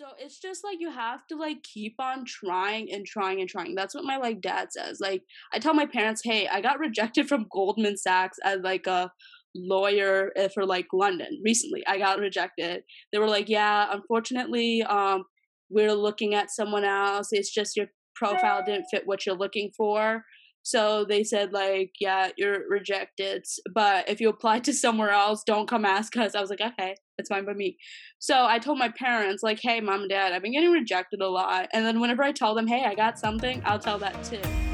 So it's just like you have to like keep on trying and trying and trying. That's what my like dad says. Like I tell my parents, "Hey, I got rejected from Goldman Sachs as like a lawyer eh, for like London recently. I got rejected. They were like, "Yeah, unfortunately, um we're looking at someone else. It's just your profile didn't fit what you're looking for." So they said like, "Yeah, you're rejected, but if you apply to somewhere else, don't come ask us." I was like, "Okay." that's fine by me. So I told my parents, like, hey, mom and dad, I've been getting rejected a lot. And then whenever I tell them, hey, I got something, I'll tell that too.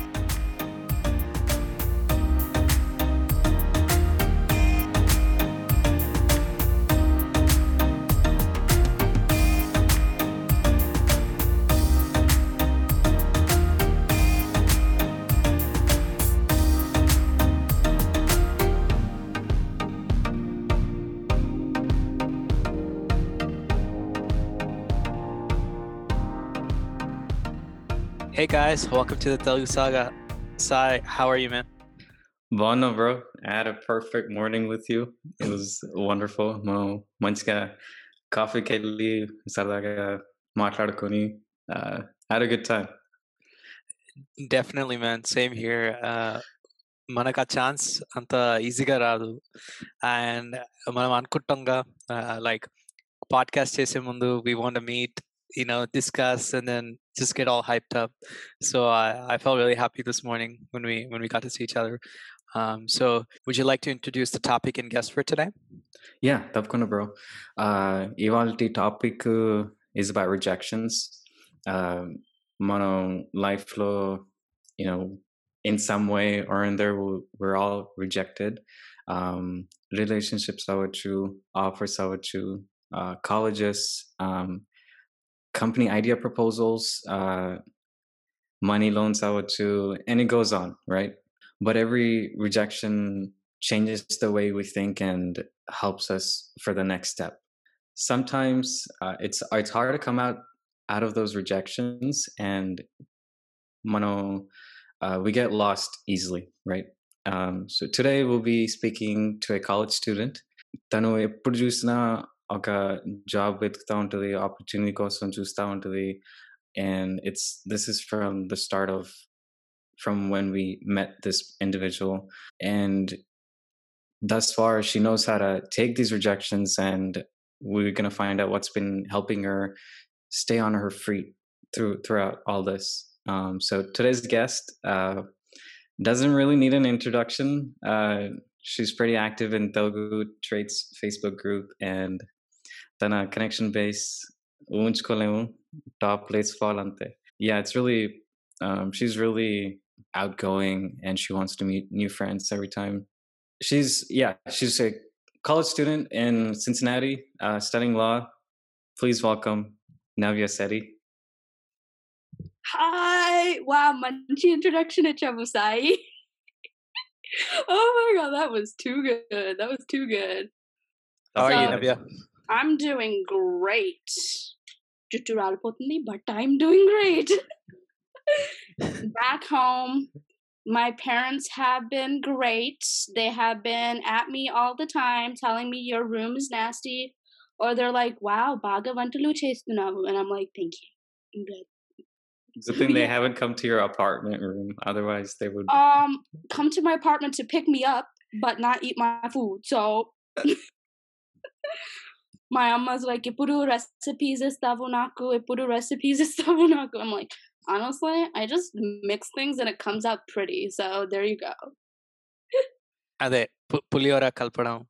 Hey guys, welcome to the Telugu Saga. Sai, how are you, man? Bono, bro. I had a perfect morning with you. It was wonderful. మనం మంచిగా కాఫీకి వెళ్ళి సరదాగా మాట్లాడుకొని had a good time. Definitely, man. Same here. Uh, మనకు ఆ chance అంత ఈజీగా రాదు అండ్ మనం అనుకుంటాంగా లైక్ పాడ్కాస్ట్ చేసే ముందు we want meet you know discuss and then just get all hyped up so I, I felt really happy this morning when we when we got to see each other um, so would you like to introduce the topic and guest for today yeah తప్పకుండా bro uh, ఇవాళ topic uh, is about rejections uh, మనం లైఫ్లో you know in some way or in there we're all rejected um, relationships అవ్వచ్చు offers అవ్వచ్చు uh, colleges um, company idea proposals, uh, money loans to, and it goes on, right? But every rejection changes the way we think and helps us for the next step. Sometimes uh, it's it's hard to come out out of those rejections, and mono uh, we get lost easily, right? Um, so today we'll be speaking to a college student. తను ఎప్పుడు చూసినా ఒక job వెతుకుతూ ఉంటుంది opportunity కోసం చూస్తూ ఉంటుంది and it's this is from the start of from when we met this individual and thus far she knows how to take these rejections and we're going to find out what's been helping her stay on her feet through throughout all this um, so today's guest uh, doesn't really need an introduction uh, she's pretty active in Telugu Traits Facebook group and తన connection base ఊహించుకోలేము top place fall అంతే yeah it's really she is really outgoing and she wants to meet new friends every time she's yeah she's a college student in cincinnati uh, studying law please welcome navya seti hi wow manchi introduction ichavu sai oh my god that was too good that was too good how are you navya I'm doing great. But I'm doing great. Back home, my parents have been great. They have been at me all the time, telling me your room is nasty. Or they're like, wow, Baga Vantalu Chestunavu. And I'm like, thank you. I'm good. It's a thing they haven't come to your apartment room. Otherwise, they would. Um, come to my apartment to pick me up, but not eat my food. So. my అమ్మ's like ఎప్పుడు recipes ఇస్తావు నాకు ఎప్పుడు recipes ఇస్తావు నాకు I'm like honestly I just mix things and it comes out pretty so there you go. అదే పులిహోర కలపడం.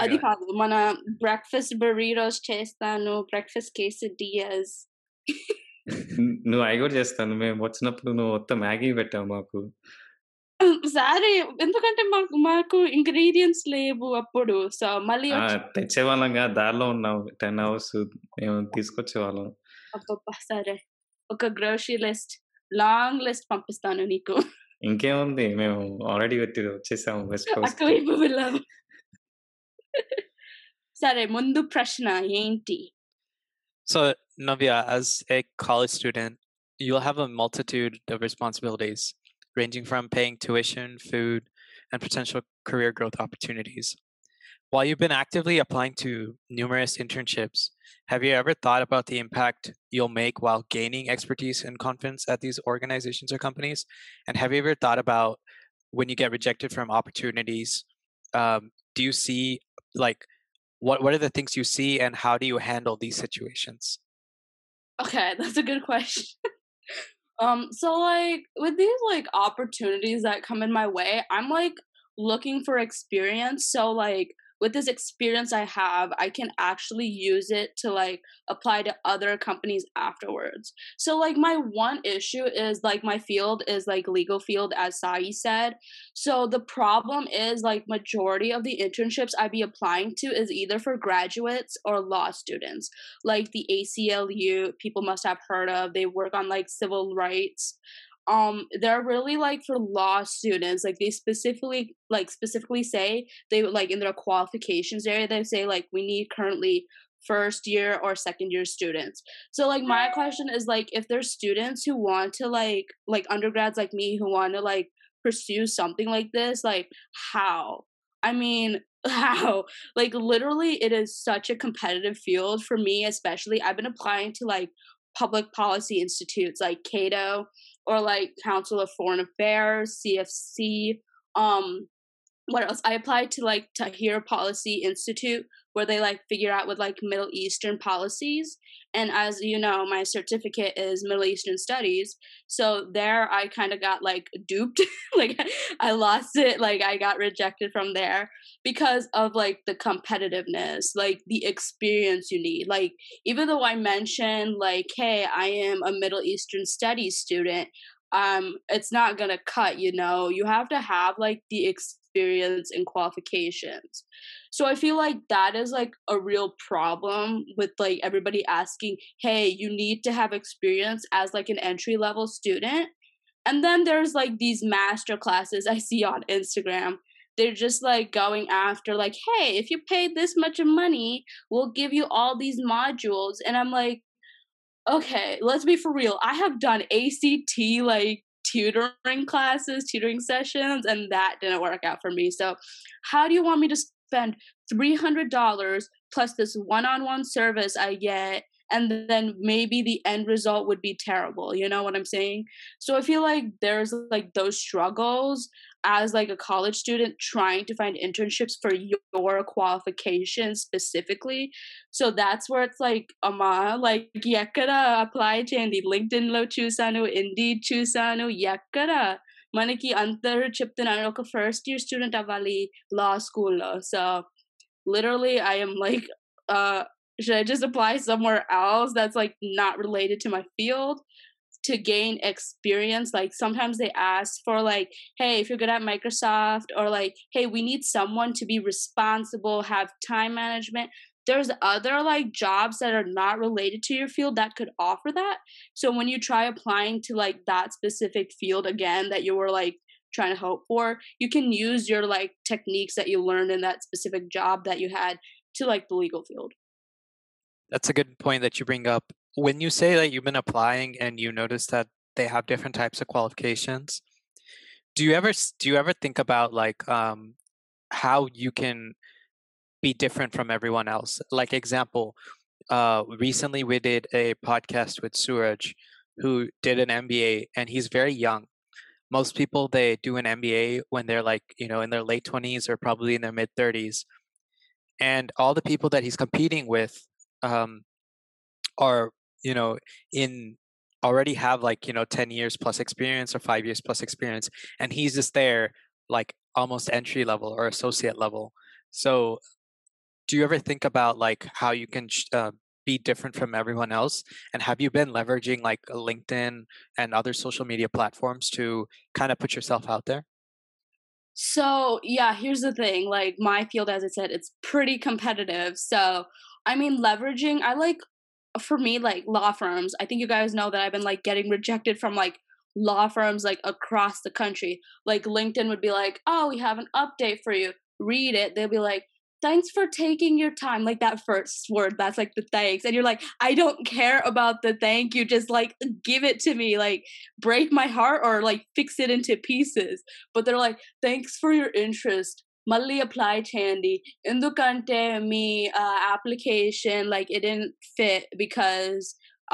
అది కాదు. మన బ్రేక్ఫాస్ట్ బరీరోస్ చేస్తాను బ్రేక్ఫాస్ట్ quesadillas. నువ్వు అవి కూడా చేస్తాను. మేము వచ్చినప్పుడు నువ్వు మొత్తం మ్యాగీ పెట్టావు మాకు. సరే ఎందుకంటే మాకు మాకు ఇంగ్రీడియంట్స్ లేవు అప్పుడు. సో మళ్ళీ తెచ్చేవాళ్ళంగా దారిలో ఉన్నాం టెన్ అవర్స్ మేము తీసుకొచ్చేవాళ్ళం. అబ్బబ్బా సరే. ఒక గ్రోసరీ లిస్ట్ లాంగ్ లిస్ట్ పంపిస్తాను నీకు. ఇంకేముంది? మేము ఆల్రెడీ వచ్చేసాము వెస్ట్ వెళ్ళాము. సరే ముందు ప్రశ్న ఏంటి? So, Navya, as a college student, you'll have a multitude of responsibilities. Ranging from paying tuition, food, and potential career growth opportunities. while you've been actively applying to numerous internships, have you ever thought about the impact you'll make while gaining expertise and confidence at these organizations or companies? And have you ever thought about when you get rejected from opportunities? Um, do you see like what what are the things you see and how do you handle these situations? Okay, that's a good question. um, so like with these like opportunities that come in my way, I'm like looking for experience. So like with this experience I have, I can actually use it to like apply to other companies afterwards. So like my one issue is like my field is like legal field as Sai said. So the problem is like majority of the internships I'd be applying to is either for graduates or law students. Like the ACLU, people must have heard of. They work on like civil rights um they're really like for law students like they specifically like specifically say they like in their qualifications area they say like we need currently first year or second year students. So like my question is like if there's students who want to like like undergrads like me who want to like pursue something like this like how? I mean how? Like literally it is such a competitive field for me especially i've been applying to like public policy institutes like cato or like Council of Foreign Affairs, CFC. Um, what else? I applied to like Tahrir Policy Institute, where they like figure out with like Middle Eastern policies. And as you know, my certificate is Middle Eastern Studies. So there I kind of got like duped. like I lost it. Like I got rejected from there because of like the competitiveness, like the experience you need. Like even though I mentioned like, hey, I am a Middle Eastern Studies student, um, it's not gonna cut, you know. You have to have like the experience and qualifications. So I feel like that is like a real problem with like everybody asking, hey, you need to have experience as like an entry level student. And then there's like these master classes I see on Instagram. They're just like going after, like, hey, if you pay this much of money, we'll give you all these modules. And I'm like, okay, let's be for real. I have done ACT like tutoring classes, tutoring sessions, and that didn't work out for me. So, how do you want me to spend $300 plus this one on one service I get? And then maybe the end result would be terrible. You know what I'm saying? So I feel like there's like those struggles as like a college student trying to find internships for your qualifications specifically so that's where it's like ama like ఎక్కడ apply చేయండి LinkedIn లో చూసాను indeed చూసాను ఎక్కడ మనకి అందరూ చెప్తున్నారు ఒక ఫస్ట్ ఇయర్ స్టూడెంట్ అవ్వాలి లా స్కూల్లో so literally i am like uh should i just apply somewhere else that's like not related to my field to gain experience? Like sometimes they ask for like hey if you're good at microsoft or like hey we need someone to be responsible have time management. There's other like jobs that are not related to your field that could offer that. So when you try applying to like that specific field again that you were like trying to hope for you can use your like techniques that you learned in that specific job that you had to like the legal field that's a good point that you bring up. When you say that you've been applying and you notice that they have different types of qualifications do you ever do you ever think about like um how you can be different from everyone else? Like example uh recently we did a podcast with suraj who did an mba and he's very young. Most people they do an mba when they're like you know in their late 20s or probably in their mid 30s and all the people that he's competing with um, are you know in already have like you know 10 years plus experience or 5 years plus experience and he's just there like almost entry level or associate level. So do you ever think about like how you can uh, be different from everyone else? And have you been leveraging like linkedin and other social media platforms to kind of put yourself out there? So yeah here's the thing like my field as i said it's pretty competitive so i mean leveraging i like for me like law firms i think you guys know that i've been like getting rejected from like law firms like across the country. Like linkedin would be like oh we have an update for you. Read it they'll be like thanks for taking your time like that first word that's like the thanks and you're like i don't care about the thank you just like give it to me like break my heart or like fix it into pieces but they're like thanks for your interest మళ్ళీ apply చేయండి ఎందుకంటే మీ application like it didn't fit because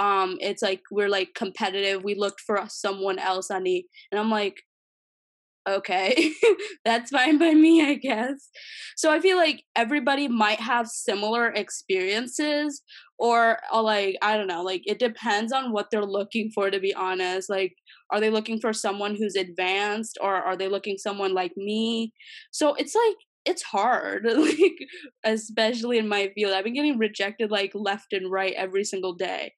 um it's like we're like competitive we looked for someone else ani and i'm like okay that's fine by me i guess. So i feel like everybody might have similar experiences or, or like i don't know like it depends on what they're looking for to be honest like are they looking for someone who's advanced or are they looking someone like me? So it's like it's hard like especially in my field i've been getting rejected like left and right every single day.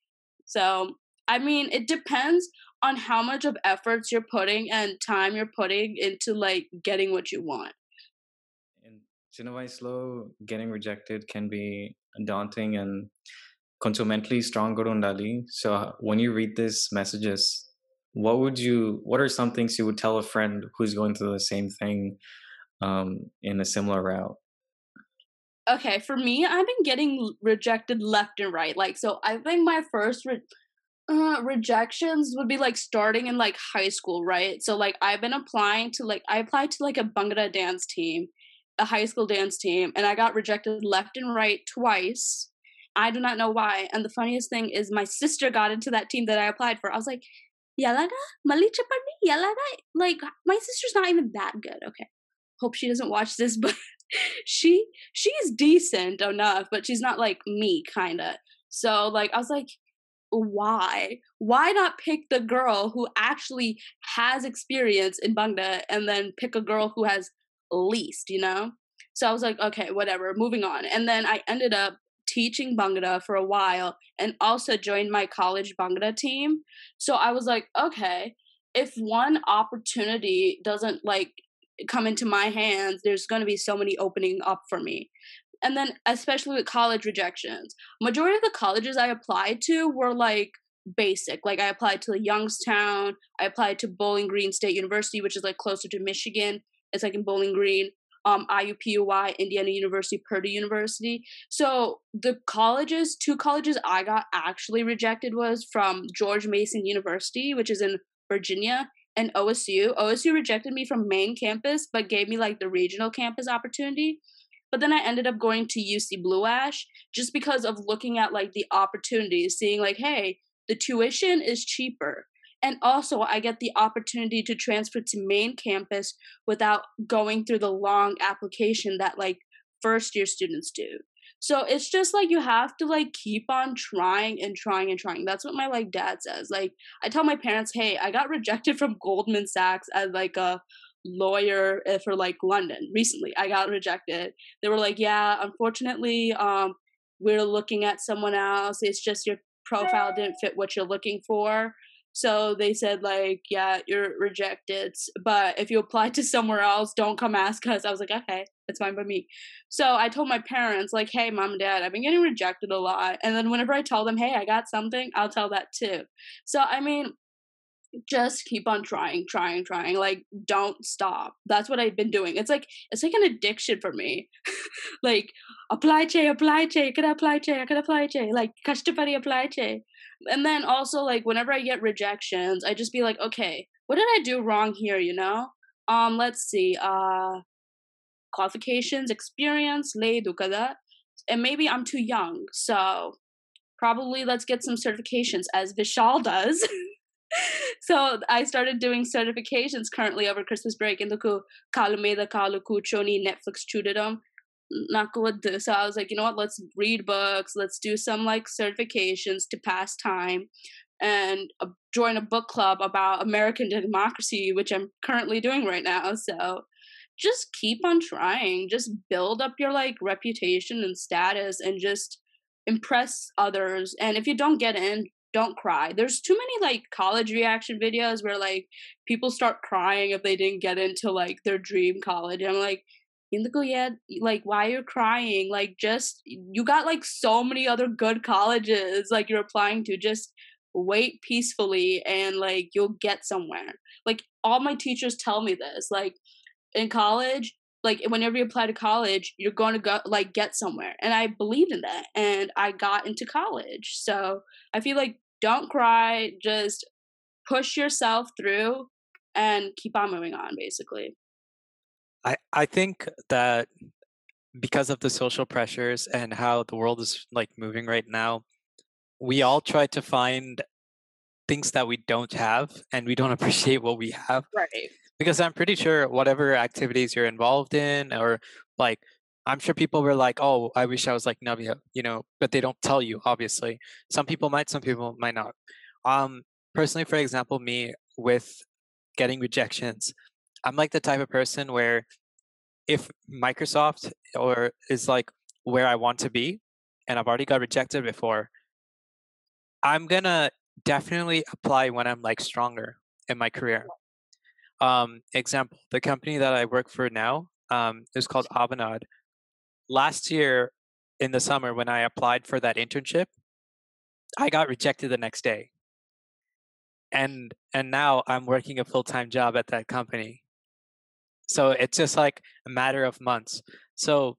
So i mean it depends on how much of efforts you're putting and time you're putting into like getting what you want And చిన్న వయసులో getting rejected can be daunting and కొంచెం mentally strong కూడా ఉండాలి so when you read these messages what would you what are some things you would tell a friend who's going through the same thing um, in a similar route okay for me i've been getting l- rejected left and right like so i think my first re- uh, rejections would be like starting in like high school right? So like i've been applying to like i applied to like a bhangra dance team a high school dance team and i got rejected left and right twice. I do not know why and the funniest thing is my sister got into that team that i applied for. I was like yalaga mali chapandi yalaga like my sister's not even that good okay. Hope she doesn't watch this but she she's decent enough but she's not like me kind of so like i was like why? Why not pick the girl who actually has experience in bhangra and then pick a girl who has least you know? So i was like okay whatever moving on. And then i ended up teaching bhangra for a while and also joined my college bhangra team. So i was like okay if one opportunity doesn't like come into my hands there's going to be so many opening up for me and then especially with college rejections majority of the colleges i applied to were like basic like i applied to youngstown i applied to bowling green state university which is like closer to michigan it's like in bowling green um iupui indiana university purdue university so the colleges two colleges i got actually rejected was from george mason university which is in virginia and OSU. OSU rejected me from main campus, but gave me like the regional campus opportunity. But then I ended up going to UC Blue Ash just because of looking at like the opportunities, seeing like, hey, the tuition is cheaper. And also, I get the opportunity to transfer to main campus without going through the long application that like first year students do. So it's just like you have to like keep on trying and trying and trying. That's what my like dad says. Like I tell my parents, "Hey, I got rejected from Goldman Sachs as like a lawyer uh, for like London recently. I got rejected. They were like, "Yeah, unfortunately, um we're looking at someone else. It's just your profile didn't fit what you're looking for." So they said like, "Yeah, you're rejected, but if you apply to somewhere else, don't come ask us." I was like, "Okay, it's fine by me." So I told my parents, like, hey, mom and dad, I've been getting rejected a lot. And then whenever I tell them, hey, I got something, I'll tell that too. So, I mean, just keep on trying, trying, trying. Like, don't stop. That's what I've been doing. It's like it's like an addiction for me. like, apply che, apply che, could apply che, I could apply che, like kashtapari apply che. And then also like whenever I get rejections, I just be like, okay, what did I do wrong here, you know? Um, let's see, uh qualifications, experience, lay dukada. And maybe I'm too young, so probably let's get some certifications as Vishal does. so I started doing certifications currently over Christmas break in the Kalameda Kaluku Choni Netflix Chudadam. So I was like, you know what, let's read books, let's do some like certifications to pass time and uh, join a book club about American democracy, which I'm currently doing right now. So just keep on trying, just build up your like reputation and status and just impress others. And if you don't get in, don't cry there's too many like college reaction videos where like people start crying if they didn't get into like their dream college i'm like Indigo, oh, yeah, like why are you're crying? Like just you got like so many other good colleges like you're applying to. Just wait peacefully and like you'll get somewhere. Like all my teachers tell me this. Like in college like whenever you apply to college you're going to go like get somewhere. And i believed in that and i got into college. So i feel like don't cry just push yourself through and keep on moving on basically. I I think that because of the social pressures and how the world is like moving right now, we all try to find things that we don't have and we don't appreciate what we have. Right. Because i'm pretty sure whatever activities you're involved in or like i'm sure people were like oh i wish i was like navya you know but they don't tell you obviously. Some people might some people might not. Um personally for example me with getting rejections i'm like the type of person where if microsoft or is like where i want to be and i've already got rejected before i'm gonna definitely apply when i'm like stronger in my career um example the company that i work for now um is called avanade. Last year in the summer when i applied for that internship i got rejected the next day. And and now i'm working a full-time job at that company. So it's just like a matter of months. So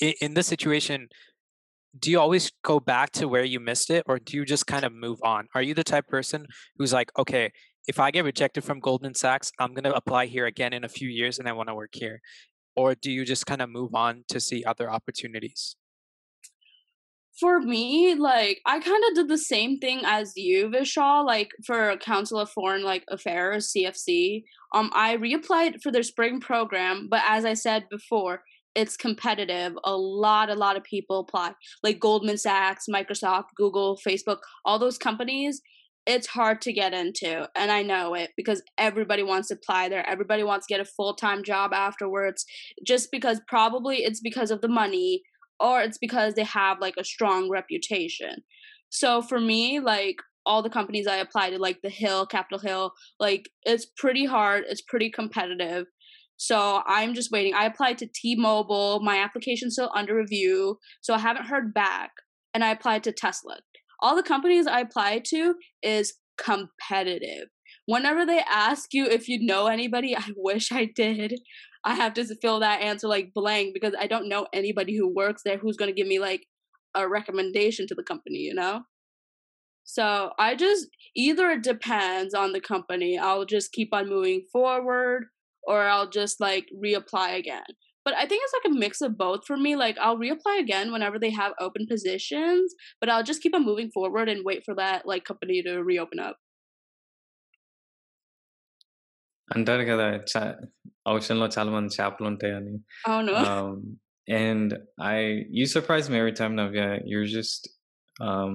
in, in this situation do you always go back to where you missed it or do you just kind of move on? Are you the type person who's like okay if i get rejected from goldman sachs i'm going to apply here again in a few years and i want to work here or do you just kind of move on to see other opportunities For me, like I kind of did the same thing as you, Vishal. Like for Council of Foreign like Affairs (CFC), um, I reapplied for their spring program, but as I said before, it's competitive. A lot, a lot of people apply. Like Goldman Sachs, Microsoft, Google, Facebook, all those companies. It's hard to get into, and I know it because everybody wants to apply there. Everybody wants to get a full time job afterwards, just because probably it's because of the money or it's because they have like a strong reputation. So for me, like all the companies I applied to, like the Hill, Capitol Hill, like it's pretty hard, it's pretty competitive. So I'm just waiting. I applied to T-Mobile. My application's still under review, so I haven't heard back. And I applied to Tesla. All the companies I applied to is competitive. Whenever they ask you if you know anybody, I wish I did. I have to fill that answer like blank because I don't know anybody who works there who's going to give me like a recommendation to the company, you know? So I just either it depends on the company. I'll just keep on moving forward or I'll just like reapply again But I think it's like a mix of both for me. Like I'll reapply again whenever they have open positions, but I'll just keep on moving forward and wait for that like company to reopen up. అంటారు కదా చా- ఓషన్లో చాలా మంది చేపలు ఉంటాయని Oh no. um, and I you surprise me every time Navya. You're just um,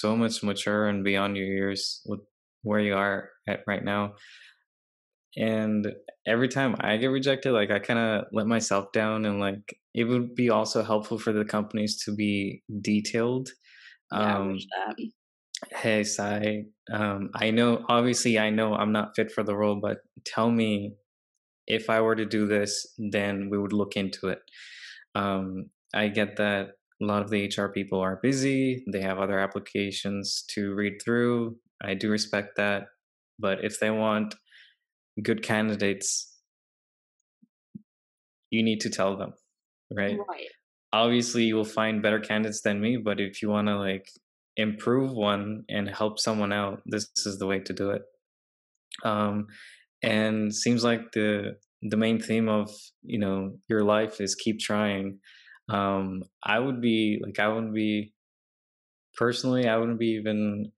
so much mature and beyond your years with where you are at right now. and every time I get rejected, like I kind of let myself down, and like it would be also helpful for the companies to be detailed. yeah, Um, hey, Sai, um, I know obviously I know I'm not fit for the role, but tell me if I were to do this, then we would look into it. Um, I get that a lot of the HR people are busy, they have other applications to read through. I do respect that. But if they want good candidates, you need to tell them, right? Right. Obviously, you will find better candidates than me, but if you want to like improve one and help someone out, this is the way to do it. Um, and seems like the the main theme of you know your life is keep trying um i would be like i wouldn't be personally i wouldn't be even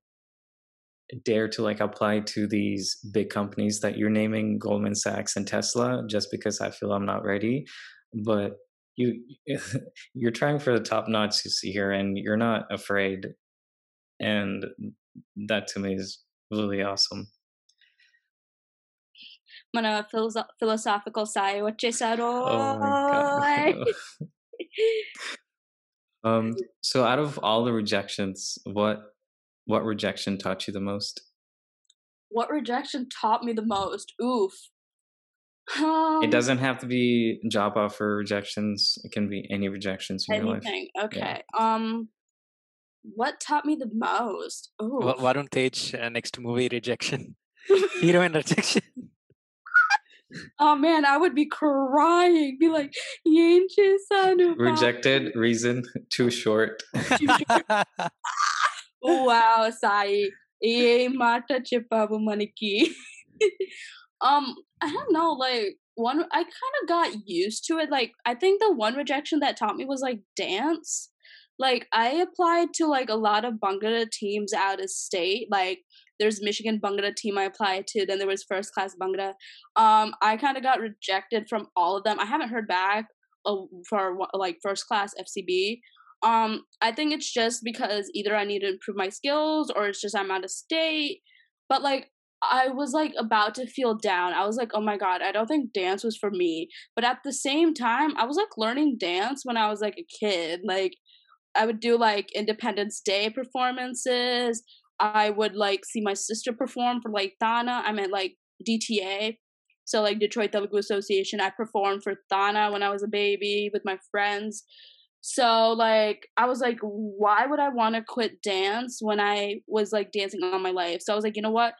dare to like apply to these big companies that you're naming Goldman Sachs and Tesla just because I feel I'm not ready. But you you're trying for the top notch here and you're not afraid. And that to me is really awesome. I'm a philosophical side what you said? Oh. oh. Um so out of all the rejections what what rejection taught you the most? What rejection taught me the most? Oof. Um, it doesn't have to be job offer rejections. It can be any rejections in anything. your life. Okay. Yeah. Um, what taught me the most? Oh, well, why don't Tage uh, next movie rejection, hero and rejection? oh man, I would be crying. Be like, Rejected reason too short. Too short. Wow Sai ఏ మాట చెప్పావు మనకి um i don't know like one i kind of got used to it like i think the one rejection that taught me was like dance like i applied to like a lot of bhangra dance teams out of state like there's Michigan Bhangra team I applied to. Then there was first class Bhangra. Um, I kind of got rejected from all of them. I haven't heard back uh, for like first class FCB. Um, I think it's just because either I need to improve my skills or it's just I'm out of state. But like I was like about to feel down. I was like, oh my god, I don't think dance was for me. But at the same time, I was like learning dance when I was like a kid. Like I would do like Independence Day performances. I would like see my sister perform for like Thana. I meant like DTA. So like Detroit Telugu Association. I performed for Thana when I was a baby with my friends. So like I was like, why would I want to quit dance when I was like dancing all my life? So I was like, you know what?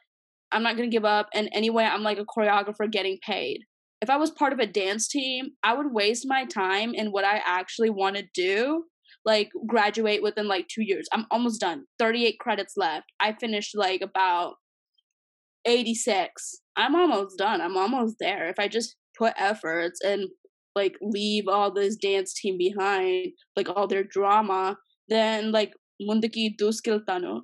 I'm not gonna give up. And anyway, I'm like a choreographer getting paid. If I was part of a dance team, I would waste my time in what I actually want to do like graduate within like two years. I'm almost done. 38 credits left. I finished like about 86. I'm almost done. I'm almost there. If I just put efforts and like leave all this dance team behind, like all their drama, then like mundaki duskiltano.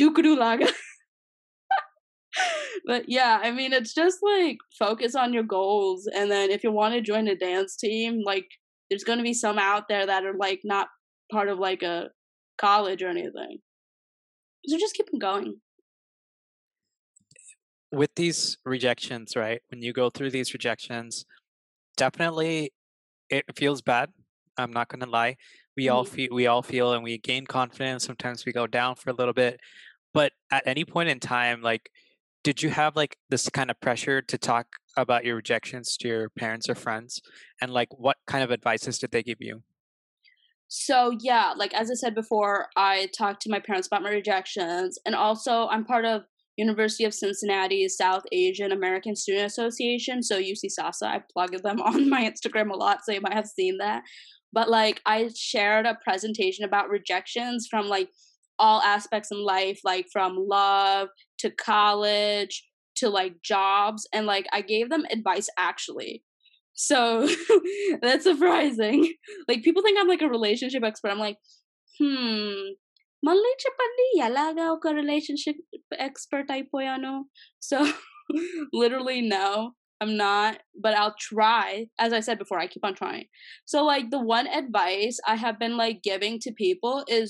Dukuru laga. but yeah, I mean it's just like focus on your goals and then if you want to join a dance team, like there's going to be some out there that are like not part of like a college or anything. So just keep them going. With these rejections, right? When you go through these rejections, definitely it feels bad. I'm not gonna lie. We mm-hmm. all feel we all feel and we gain confidence. Sometimes we go down for a little bit. But at any point in time, like did you have like this kind of pressure to talk about your rejections to your parents or friends? And like what kind of advices did they give you? So yeah, like as I said before, I talked to my parents about my rejections, and also I'm part of University of Cincinnati South Asian American Student Association, so UC SASA. I plug them on my Instagram a lot, so you might have seen that. But like I shared a presentation about rejections from like all aspects in life, like from love to college to like jobs, and like I gave them advice actually so that's surprising. Like people think I'm like a relationship expert. I'm like, hmm, మళ్ళీ చెప్పండి ఎలాగా ఒక relationship expert అయిపోయాను so literally no i'm not but i'll try as i said before i keep on trying so like the one advice i have been like giving to people is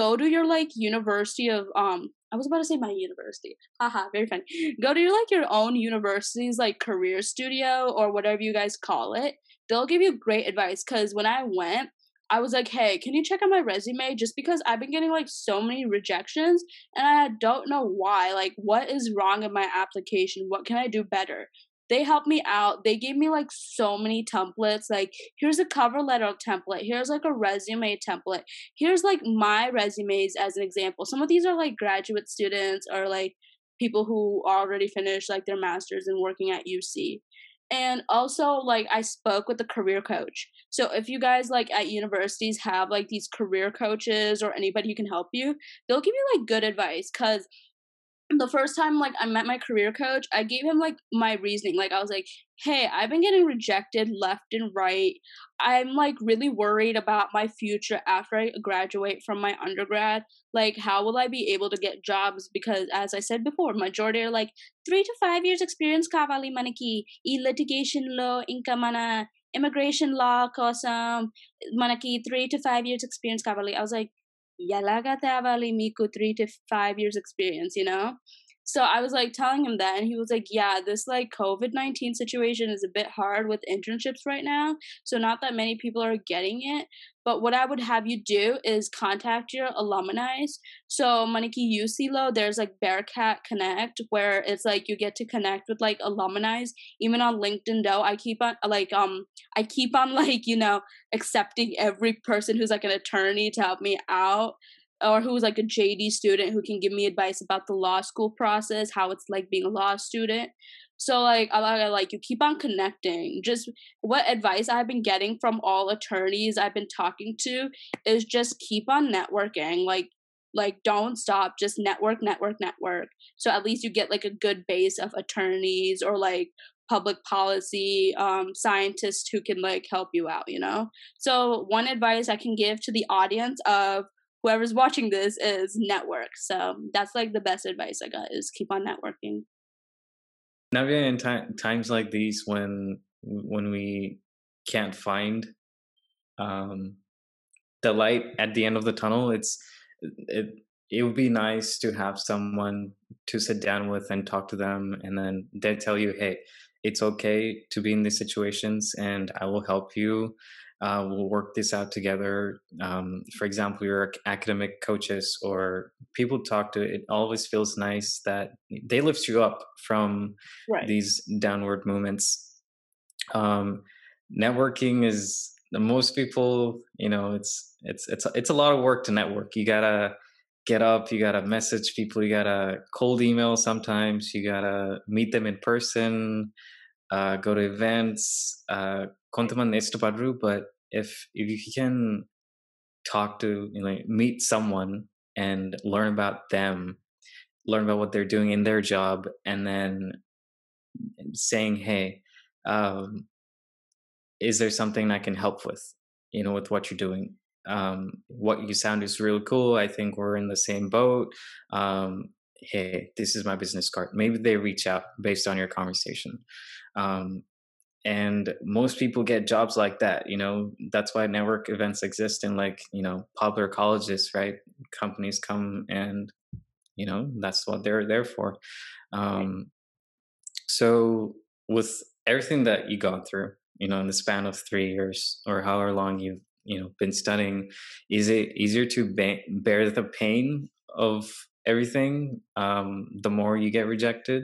go to your like university of um I was about to say my university. Haha, very funny. Go to your like your own university's like career studio or whatever you guys call it. They'll give you great advice. Cause when I went, I was like, hey, can you check out my resume? Just because I've been getting like so many rejections and I don't know why. Like, what is wrong in my application? What can I do better? they helped me out. They gave me like so many templates. Like, here's a cover letter template. Here's like a resume template. Here's like my resumes as an example. Some of these are like graduate students or like people who already finished like their masters and working at UC. And also like I spoke with the career coach. So if you guys like at universities have like these career coaches or anybody who can help you, they'll give you like good advice cuz the first time like I met my career coach, I gave him like my reasoning. Like I was like, "Hey, I've been getting rejected left and right. I'm like really worried about my future after I graduate from my undergrad. Like how will I be able to get jobs because as I said before, majority are like 3 to 5 years experience kavali manaki e litigation law inka mana immigration law kosam manaki 3 to 5 years experience kavali." I was like, yalaga tavali miku three to five years experience, you know? So I was like telling him that, and he was like, Yeah, this like COVID 19 situation is a bit hard with internships right now. So, not that many people are getting it. But what I would have you do is contact your alumni. So Maniki UCLO, there's like Bearcat Connect, where it's like you get to connect with like alumni. Even on LinkedIn though, I keep on like um I keep on like, you know, accepting every person who's like an attorney to help me out or who's like a JD student who can give me advice about the law school process, how it's like being a law student. So like I like you keep on connecting. Just what advice I've been getting from all attorneys I've been talking to is just keep on networking. Like like don't stop, just network, network, network. So at least you get like a good base of attorneys or like public policy um, scientists who can like help you out you know so one advice i can give to the audience of whoever's watching this is network. So that's like the best advice i got is keep on networking. Navya, in ti- times like these when when we can't find um, the light at the end of the tunnel it's it it would be nice to have someone to sit down with and talk to them and then they tell you hey it's okay to be in these situations and i will help you uh, we'll work this out together. Um, for example your academic coaches or people talk to it always feels nice that they lift you up from right. these downward movements. Um, networking is the most people you know it's it's it's it's a lot of work to network. You gotta get up you gotta message people you gotta cold email sometimes you gotta meet them in person uh, go to events uh, కొంతమంది ఇష్టపడరు but if if you can talk to you know meet someone and learn about them learn about what they're doing in their job and then saying hey um, is there something i can help with you know with what you're doing um, what you sound is really cool i think we're in the same boat um, hey this is my business card maybe they reach out based on your conversation um, and most people get jobs like that you know? That's why network events exist in like you know popular colleges right? Companies come and you know that's what they're there for. Um so with everything that you gone through you know in the span of three years or however long you've you know been studying is it easier to ba- bear the pain of everything um the more you get rejected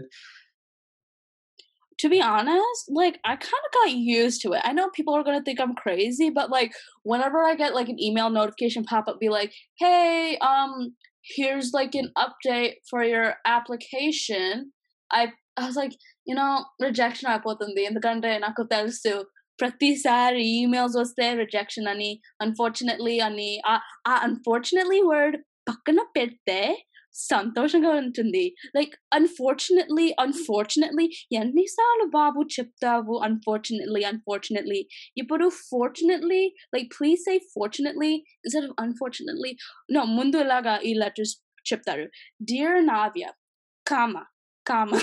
to be honest, like I kind of got used to it. I know people are gonna think I'm crazy, but like whenever I get like an email notification pop up, be like, "Hey, um, here's like an update for your application." I I was like, you know, rejection అయిపోతుంది ఎందుకంటే నాకు తెలుసు ప్రతిసారి emails వస్తే rejection అని unfortunately అని ఆ unfortunately word పక్కన పెడితే santoshangarantundi. Like, unfortunately, unfortunately, yenni salu babu chiptavu, unfortunately, unfortunately. Yipuru fortunately, like, please say fortunately instead of unfortunately. No, mundu laga e letters chiptaru. Dear Navya, kama, kama,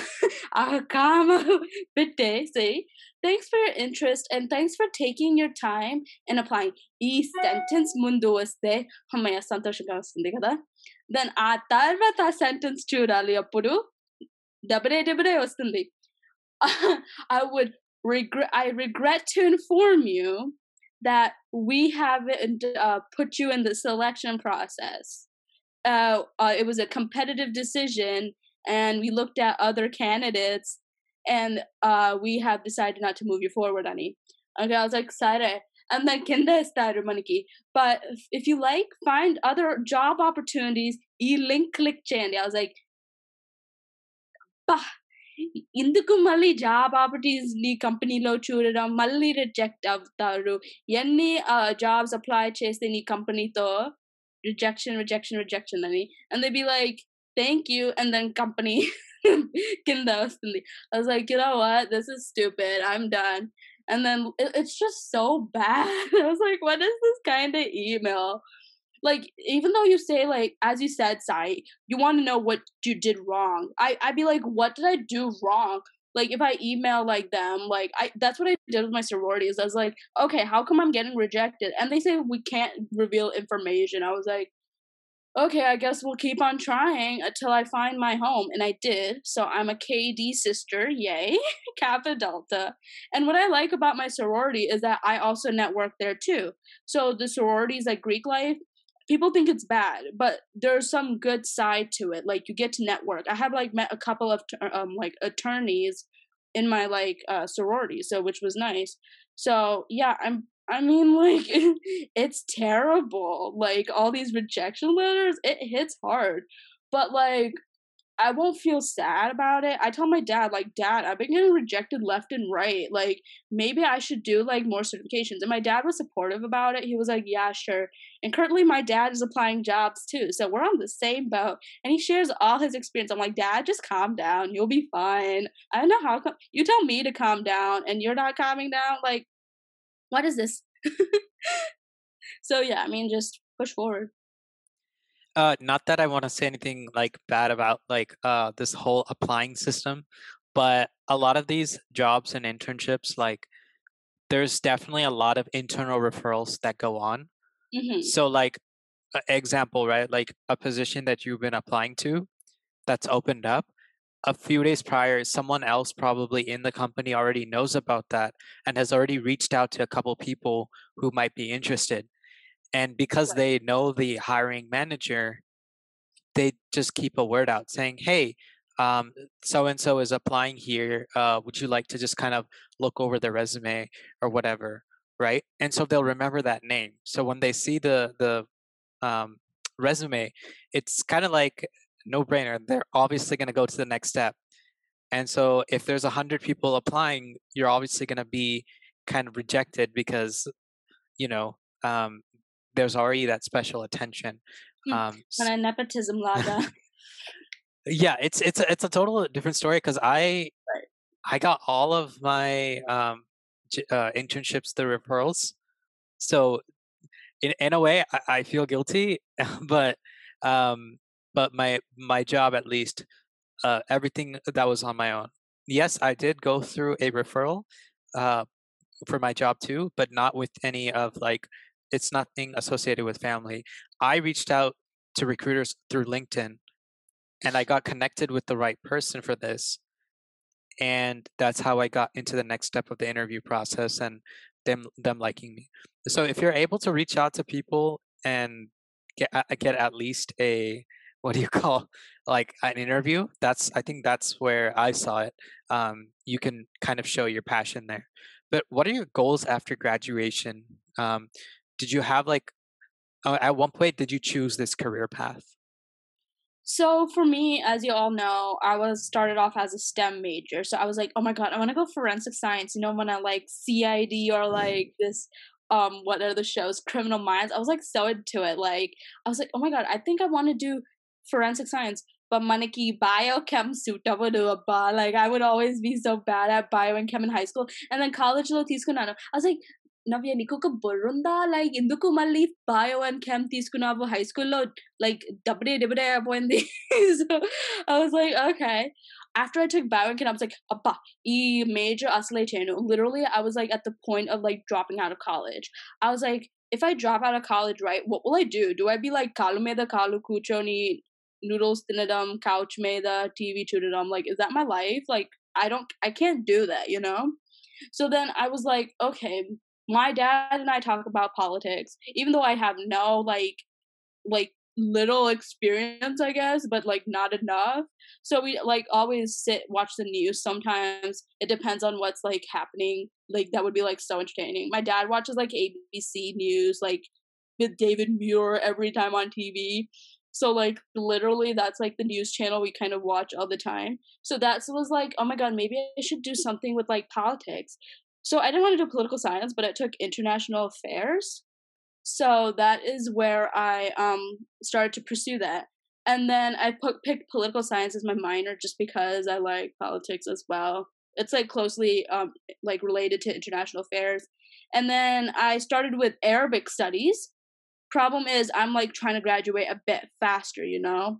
ah, kama, bitte, say. Thanks for your interest and thanks for taking your time in applying. E sentence mundu was the hamaya santoshangarantundi kada. Then ఆ తర్వాత ఆ sentence చూడాలి అప్పుడు డబడే డబడే వస్తుంది I would regret I regret to inform you that we haven't uh, put you in the selection process. Uh, uh, it was a competitive decision, and we looked at other candidates, and uh, we have decided not to move you forward, honey. Okay, I was like, excited. And then kinda started maniki. But if- if you like, find other job opportunities. E link click చేయండి. I was like, bah, ఎందుకు మళ్ళీ job opportunities నీ కంపెనీలో చూడడం మళ్ళీ reject అవుతారు ఎన్ని jobs apply చేస్తే నీ కంపెనీతో రిజెక్షన్ రిజెక్షన్ రిజెక్షన్ అని and they be like thank you and then company కింద వస్తుంది I was like, you know what? This is stupid. I'm done. And then it, it's just so bad. I was like, what is this kind of email? Like, even though you say, like, as you said, Sai, you want to know what you did wrong. I, I'd be like, what did I do wrong? Like, if I email like them, like, I that's what I did with my sororities. I was like, okay, how come I'm getting rejected? And they say we can't reveal information. I was like, okay, I guess we'll keep on trying until I find my home. And I did. So I'm a KD sister. Yay. Kappa Delta. And what I like about my sorority is that I also network there too. So the sororities like Greek life, people think it's bad, but there's some good side to it. Like you get to network. I have like met a couple of um like attorneys in my like uh sorority, so which was nice. So yeah, I'm I mean like it's terrible. Like all these rejection letters, it hits hard. But like I won't feel sad about it. I tell my dad, like, Dad, I've been getting rejected left and right. Like, maybe I should do like more certifications. And my dad was supportive about it. He was like, Yeah, sure. And currently, my dad is applying jobs too. So we're on the same boat. And he shares all his experience. I'm like, Dad, just calm down. You'll be fine. I don't know how come you tell me to calm down and you're not calming down. Like, what is this? so yeah, I mean, just push forward uh not that i want to say anything like bad about like uh this whole applying system but a lot of these jobs and internships like there's definitely a lot of internal referrals that go on mm-hmm. so like example right like a position that you've been applying to that's opened up a few days prior someone else probably in the company already knows about that and has already reached out to a couple people who might be interested. And because right. they know the hiring manager they just keep a word out saying hey um, so and so is applying here. Uh, would you like to just kind of look over the resume or whatever right? And so they'll remember that name. So when they see the the um, resume it's kind of like no brainer they're obviously going to go to the next step and so if there's a hundred people applying you're obviously going to be kind of rejected because you know um, there's already that special attention. Hmm, um, kind of nepotism laga. yeah, it's it's a, it's a total different story because I right. I got all of my um, uh, internships through referrals, so in in a way I, I feel guilty, but um, but my my job at least uh, everything that was on my own. Yes, I did go through a referral uh, for my job too, but not with any of like it's nothing associated with family. I reached out to recruiters through LinkedIn and I got connected with the right person for this. And that's how I got into the next step of the interview process and them them liking me. So if you're able to reach out to people and get get at least a what do you call like an interview? That's i think that's where i saw it um, you can kind of show your passion there. But what are your goals after graduation? Um, did you have like uh, at one point did you choose this career path? So for me as you all know i was started off as a stem major so i was like oh my god i want to go forensic science you know when i like cid or like this um what are the shows criminal minds? I was like so into it like i was like oh my god i think i want to do forensic science but manaki biochem suitable like I would always be so bad at bio and chem in high school. And then college lo I was like, నవ్య నీకు ఒక బుర్రుందా like ఎందుకు మళ్ళీ bio and chem తీసుకున్నావు high స్కూల్లో like డబ్బడే డిబడే అయిపోయింది so I was like okay after I took bio and chem, I was like, Abba, e major asle chenu. Literally, I was like at the point of like dropping out of college. I was like, if I drop out of college, right, what will I do? Do I be like kalu meda kalu kuchoni noodles tinadum couch meda TV chudadum? Like, is that my life? Like, I don't, I can't do that, you know? So then I was like, okay, my dad and I talk about politics, even though I have no like like little experience, I guess, but like not enough. So we like always sit watch the news. Sometimes it depends on what's like happening. Like that would be like so entertaining. My dad watches like ABC News, like with David Muir every time on TV. So like literally that's like the news channel we kind of watch all the time. So that was like, oh my god, maybe I should do something with like politics. So I didn't want to do political science, but I took international affairs. So that is where I um started to pursue that. And then I put, picked political science as my minor just because I like politics as well. It's like closely um like related to international affairs. And then I started with Arabic studies. Problem is I'm like trying to graduate a bit faster, you know.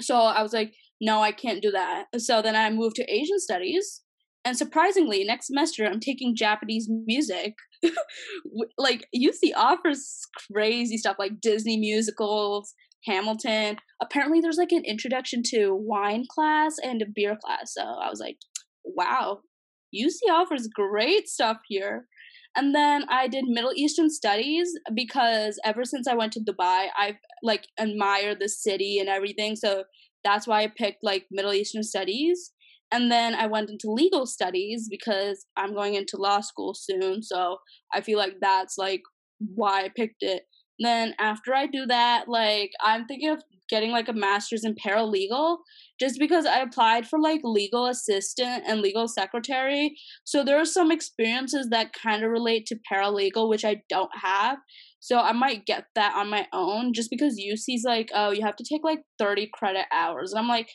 So I was like, no, I can't do that. So then I moved to Asian studies and surprisingly, next semester I'm taking Japanese music. like UC offers crazy stuff like Disney musicals, Hamilton. Apparently there's like an introduction to wine class and a beer class. So I was like, wow, UC offers great stuff here. And then I did Middle Eastern studies because ever since I went to Dubai, I've like admired the city and everything. So that's why I picked like Middle Eastern studies. And then I went into legal studies because I'm going into law school soon. So I feel like that's like why I picked it. Then after I do that, like I'm thinking of getting like a master's in paralegal just because I applied for like legal assistant and legal secretary. So there are some experiences that kind of relate to paralegal, which I don't have. So I might get that on my own just because UC's like, oh, you have to take like 30 credit hours. And I'm like,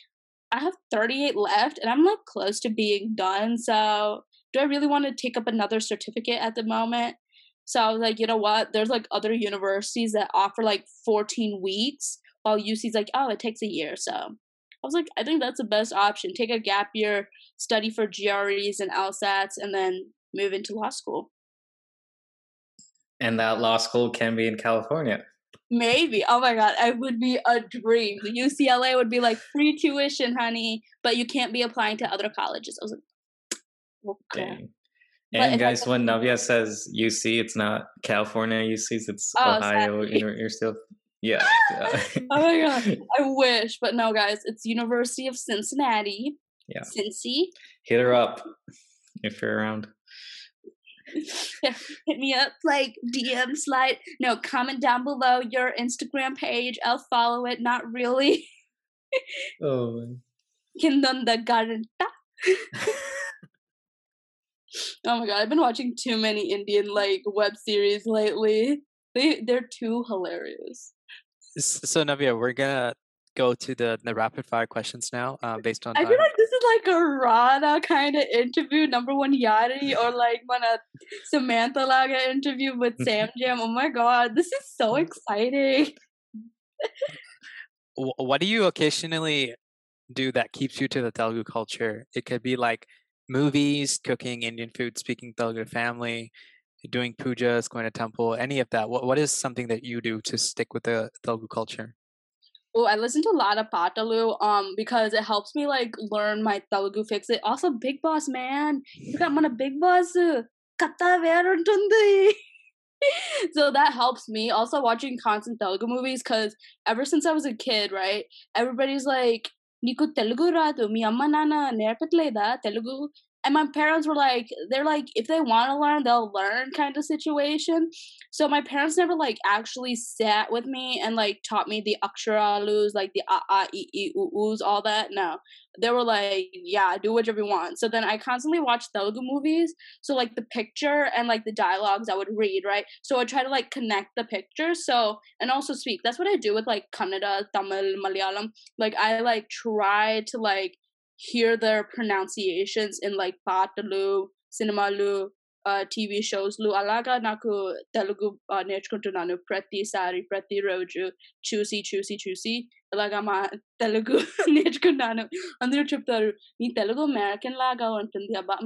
I have 38 left and I'm like close to being done. So do I really want to take up another certificate at the moment? So I was like, you know what? There's like other universities that offer like 14 weeks, while UC's like, oh, it takes a year. So I was like, I think that's the best option. Take a gap year, study for GREs and LSATs, and then move into law school. And that law school can be in California. Maybe. Oh my god, it would be a dream. UCLA would be like free tuition, honey, but you can't be applying to other colleges. I was like, okay. Dang. And guys, when Navya says UC, it's not California UCs, it's oh, Ohio University of yeah. Uh, oh my god, I wish, but no, guys, it's University of Cincinnati. Yeah. Cincy. Hit her up if you're around. Hit me up, like DM slide. No, comment down below your Instagram page. I'll follow it. Not really. oh. Kindanda Garanta. oh my god, I've been watching too many Indian like web series lately. They they're too hilarious. So Navya, we're gonna go to the, the rapid fire questions now, uh, based on. I feel like this is like a Rana kind of interview, number one Yari, or like when a Samantha Laga interview with Sam Jam. Oh my god, this is so exciting. what do you occasionally do that keeps you to the Telugu culture? It could be like movies, cooking Indian food, speaking Telugu family, doing pujas, going to temple, any of that? What what is something that you do to stick with the Telugu culture? Well, I listen to a lot of Patalu um because it helps me like learn my Telugu fix it. Also Bigg Boss man, you got my Bigg Boss uh, katta verunthundi. So that helps me. Also watching constant Telugu movies cuz ever since I was a kid, right? Everybody's like నీకు తెలుగు రాదు మీ అమ్మ నాన్న నేర్పట్లేదా Telugu and my parents were like they're like if they want to learn they'll learn kind of situation. So my parents never like actually sat with me and like taught me the aksharalus like the a a e e u u's, all that. No. They were like yeah do whatever you want. So then i constantly watched telugu movies. So like the picture and like the dialogues i would read right? So i try to like connect the pictures so and also speak. That's what i do with like kannada tamil malayalam. Like i like try to like hear their pronunciations in like Patalu, Cinemalu, uh, TV shows lu alaga naku Telugu uh, నేర్చుకుంటున్నాను ప్రతిసారి ప్రతిరోజు చూసి చూసి చూసి ఇలాగా మా తెలుగు నేర్చుకున్నాను అందరూ చెప్తారు నీ తెలుగు అమెరికన్ లాగా ఉంటుంది అబ్బా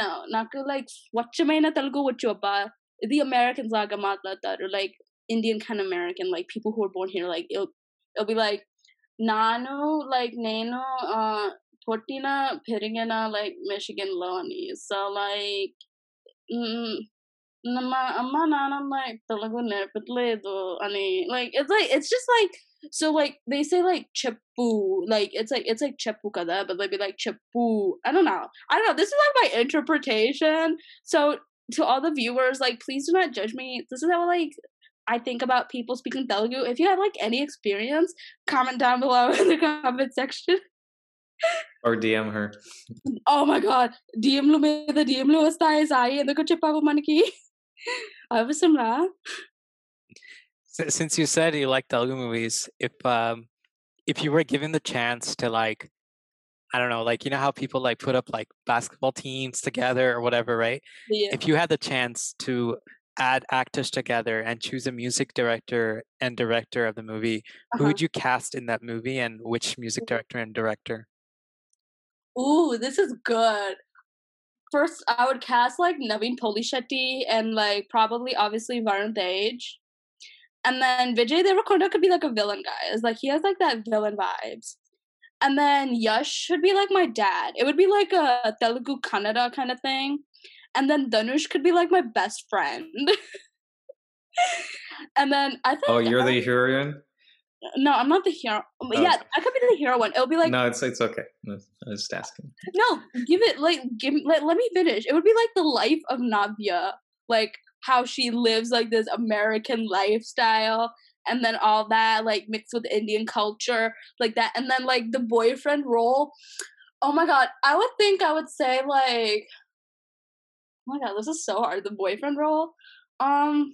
నో నాకు లైక్ స్వచ్ఛమైన తెలుగు వచ్చు అబ్బా ఇది అమెరికన్స్ లాగా మాట్లాడతారు like Indian kind of American, like people who are born here, like it'll, it'll be like nano like ನಾನು ಹುಟ್ಟಿನ ಪೆರಿಗಿನ like Michigan ಲೋನಿ so like ನಮ್ಮ ಅಮ್ಮ ನಾನಮ್ಮ ತೆಲುಗು ನೆನಪತ್ಲೇದು అని like it's like it's just like so like they say like cheppu like it's like it's like cheppu kada but they be like cheppu. I don't know. I don't know. This is like my interpretation. So to all the viewers like please do not judge me. This is how like I think about people speaking Telugu. If you have like any experience, comment down below in the comment section. or DM her. Oh my god. DM lu the DM lu the sai enduku cheppavu I was ra. Since you said you like Telugu movies, if um if you were given the chance to like I don't know, like you know how people like put up like basketball teams together or whatever, right? Yeah. If you had the chance to add actors together and choose a music director and director of the movie, uh-huh. who would you cast in that movie and which music director and director? Ooh, this is good. First, I would cast like Naveen Polishetty and like probably obviously Varun Tej. And then Vijay Deverakonda could be like a villain guy. It's like he has like that villain vibes. And then Yash should be like my dad. It would be like a Telugu Kannada kind of thing and then Dhanush could be like my best friend. and then I think Oh, you're the heroine? No, I'm not the hero. Oh, yeah, okay. I could be the heroine. It'll be like No, it's it's okay. I was just asking. No, give it like give let, let me finish. It would be like the life of Navya, like how she lives like this American lifestyle and then all that like mixed with Indian culture, like that, and then like the boyfriend role. Oh my god, I would think I would say like, oh my god, this is so hard. The boyfriend role, um,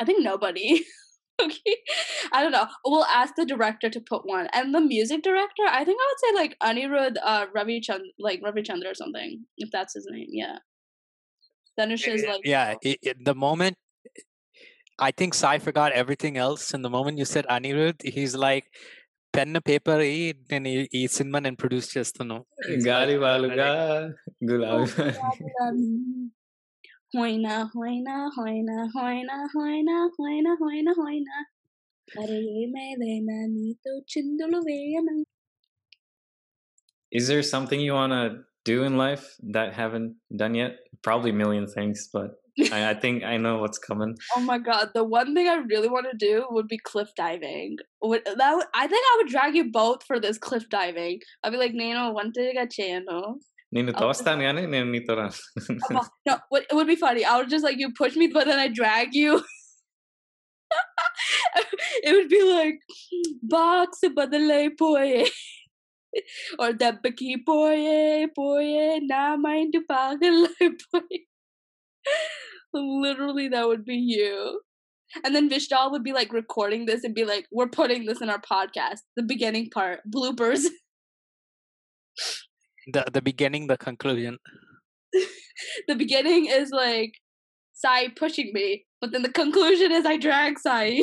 I think nobody. okay, I don't know. We'll ask the director to put one, and the music director. I think I would say like Anirudh uh, Ravi Chand, like Ravi Chandra or something, if that's his name. Yeah. Dhanush is like yeah it, it, the moment i think sai forgot everything else and the moment you said anirudh he's like pen paper నేను ఈ cinema నేను produce చేస్తాను గాలి వాలుగా గులాబీ హోయినా హోయినా హోయినా హోయినా హోయినా హోయినా హోయినా హోయినా అరే ఏమేదైనా నీతో చిందులు వేయనా Is there something you want to do in life that haven't done yet? Probably a million things, but I, I think I know what's coming. Oh my god, the one thing I really want to do would be cliff diving. Would, that would, I think I would drag you both for this cliff diving. I'd be like, Nano, one thing I channel. నేను Oh. తోస్తాను కానీ నేను నీతో రాను No, what, it would be funny. I would just like you push me, but then I drag you. it would be like box badale poye or debaki poye poye na mind pagal poye. Literally, that would be you. And then Vishal would be like recording this and be like, "We're putting this in our podcast." The beginning part, bloopers. the the beginning the conclusion the beginning is like Sai pushing me, but then the conclusion is I drag Sai.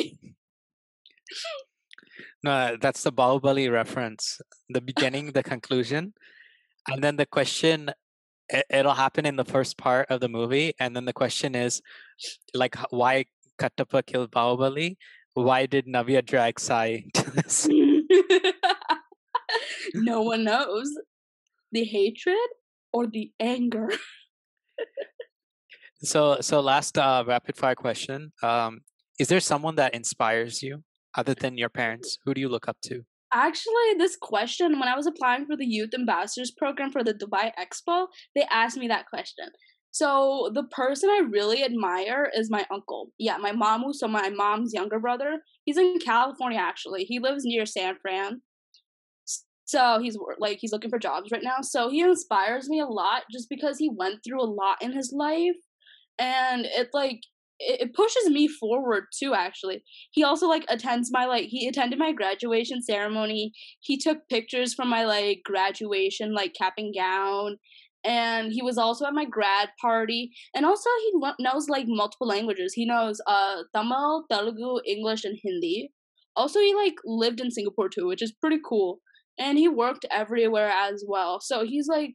no that's the Bahubali reference the beginning the conclusion and then the question it'll happen in the first part of the movie and then the question is like why Kattappa killed Bahubali why did Navya drag Sai to this no one knows the hatred or the anger. So, so last uh, rapid fire question: um, Is there someone that inspires you other than your parents? Who do you look up to? Actually, this question, when I was applying for the Youth Ambassadors program for the Dubai Expo, they asked me that question. So the person I really admire is my uncle. Yeah, my mamu, so my mom's younger brother. He's in California actually. He lives near San Fran. So he's like he's looking for jobs right now. So he inspires me a lot just because he went through a lot in his life and it like it, pushes me forward too actually. He also like attends my like he attended my graduation ceremony. He took pictures from my like graduation like cap and gown and he was also at my grad party. And also he lo- knows like multiple languages. He knows uh tamil telugu english and hindi. Also he like lived in singapore too which is pretty cool. And he worked everywhere as well. So he's like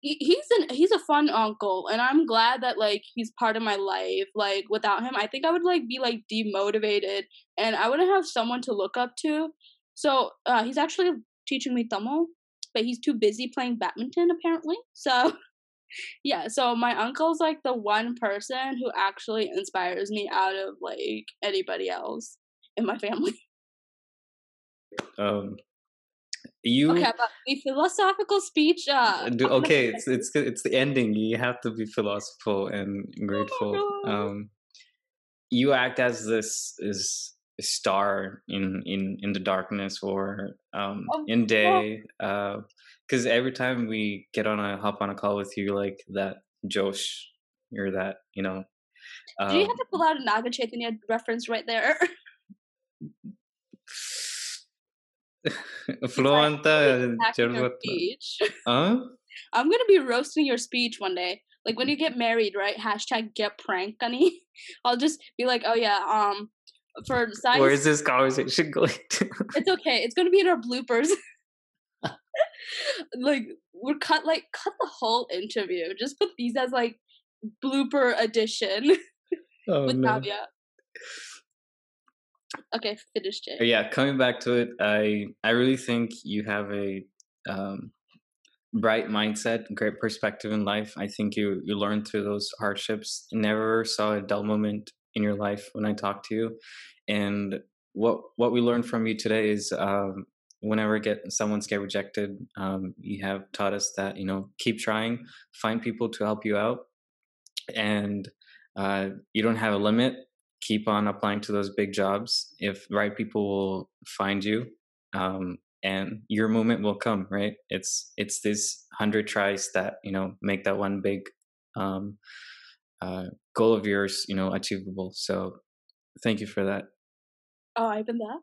he's an he's a fun uncle and i'm glad that like he's part of my life like without him i think i would like be like demotivated and i wouldn't have someone to look up to so uh he's actually teaching me tamil but he's too busy playing badminton apparently. So yeah, so my uncle's like the one person who actually inspires me out of like anybody else in my family. um you Okay, but the philosophical speech. Uh, do okay it's it's it's the ending you have to be philosophical and grateful God. um you act as this is a star in in in the darkness or um Oh, in day uh because every time we get on a hop on a call with you like that josh you're that you know do you um, have to pull out a Naga Chaitanya reference right there? Fluent uh, uh, speech. Huh? I'm gonna be roasting your speech one day. Like when you get married, right? Hashtag get prank, honey. I'll just be like, oh yeah, um, for science. Where is this conversation going? To? it's okay. It's gonna be in our bloopers. like we're cut like cut the whole interview. Just put these as like blooper edition oh, with no. Navya. Okay, finished it. Yeah coming back to it i i really think you have a um bright mindset great perspective in life. I think you you learn through those hardships. Never saw a dull moment in your life when i talked to you. And what what we learned from you today is um whenever get someone's get rejected um you have taught us that you know keep trying find people to help you out. And uh you don't have a limit keep on applying to those big jobs. If right people will find you, um, and your moment will come. Right? It's it's this hundred tries that you know make that one big um, uh, goal of yours, you know, achievable. So, thank you for that. Oh, I've been there.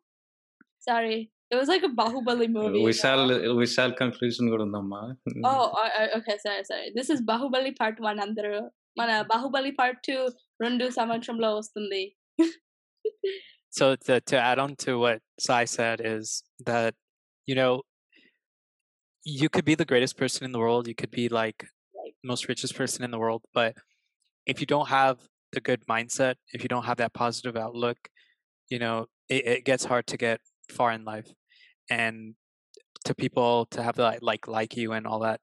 Sorry, it was like a Bahubali uh, movie. We shall know? Uh, we shall conclusion gurundamma. oh, okay, sorry, sorry. This is Bahubali Part One. Under Bahubali Part Two రెండు సంవత్సరంలో వస్తుంది So to, to add on to what Sai said is that you know you could be the greatest person in the world. You could be like most richest person in the world, but if you don't have the good mindset, if you don't have that positive outlook, you know it, it gets hard to get far in life, and to people to have like like like you and all that.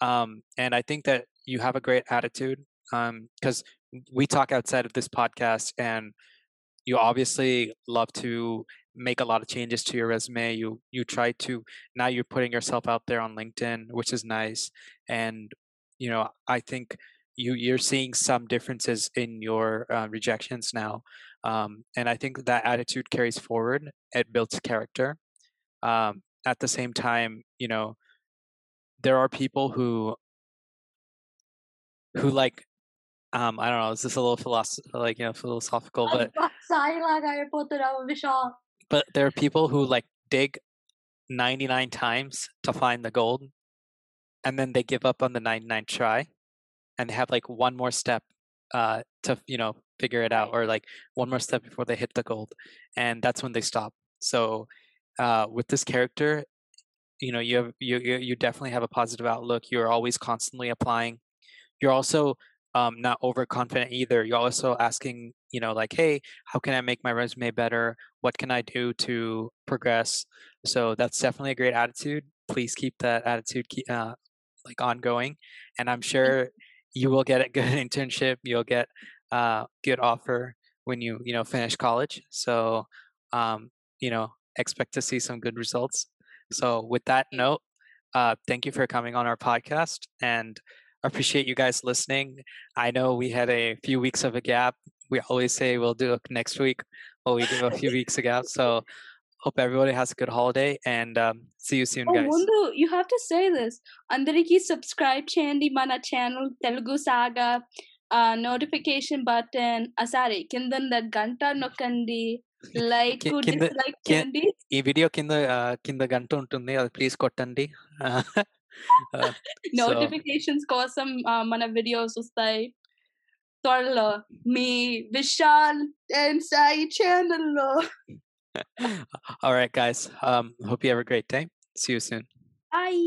Um, and I think that you have a great attitude because we talk outside of this podcast and you obviously love to make a lot of changes to your resume. You you try to now you're putting yourself out there on linkedin which is nice and you know i think you you're seeing some differences in your uh, rejections now um, and i think that attitude carries forward. It builds character um, at the same time you know there are people who who like um, I don't know. Is this a little philosoph- like you know philosophical? But but there are people who like dig ninety nine times to find the gold, and then they give up on the ninety nine try, and they have like one more step uh, to you know figure it out, or like one more step before they hit the gold, and that's when they stop. So uh, with this character, you know you have you you definitely have a positive outlook. You're always constantly applying. You're also um, not overconfident either. You're also asking, you know, like, hey, how can I make my resume better? What can I do to progress? So that's definitely a great attitude. Please keep that attitude uh, like ongoing, and I'm sure you will get a good internship. You'll get a uh, good offer when you you know finish college. So um, you know, expect to see some good results. So with that note, uh, thank you for coming on our podcast and appreciate you guys listening. I know we had a few weeks of a gap. We always say we'll do it next week, but we do a few weeks a gap. So hope everybody has a good holiday and um, see you soon, Oh, guys. ముందు you have to say this అందరికీ subscribe చేయండి మన channel Telugu సాగా notification button sorry కింద గంట నొక్కండి like కి- కింద dislike కి- చేయండి ఈ వీడియో కింద ఆ, కింద గంట ఉంటుంది అది ప్లీజ్ కొట్టండి సో నోటిఫికేషన్స్ కోసం ఆ, మన వీడియోస్ వస్తాయి త్వరలో మీ విశాల్ అండ్ సాయి ఛానల్లో all right guys um hope you have a great day see you soon bye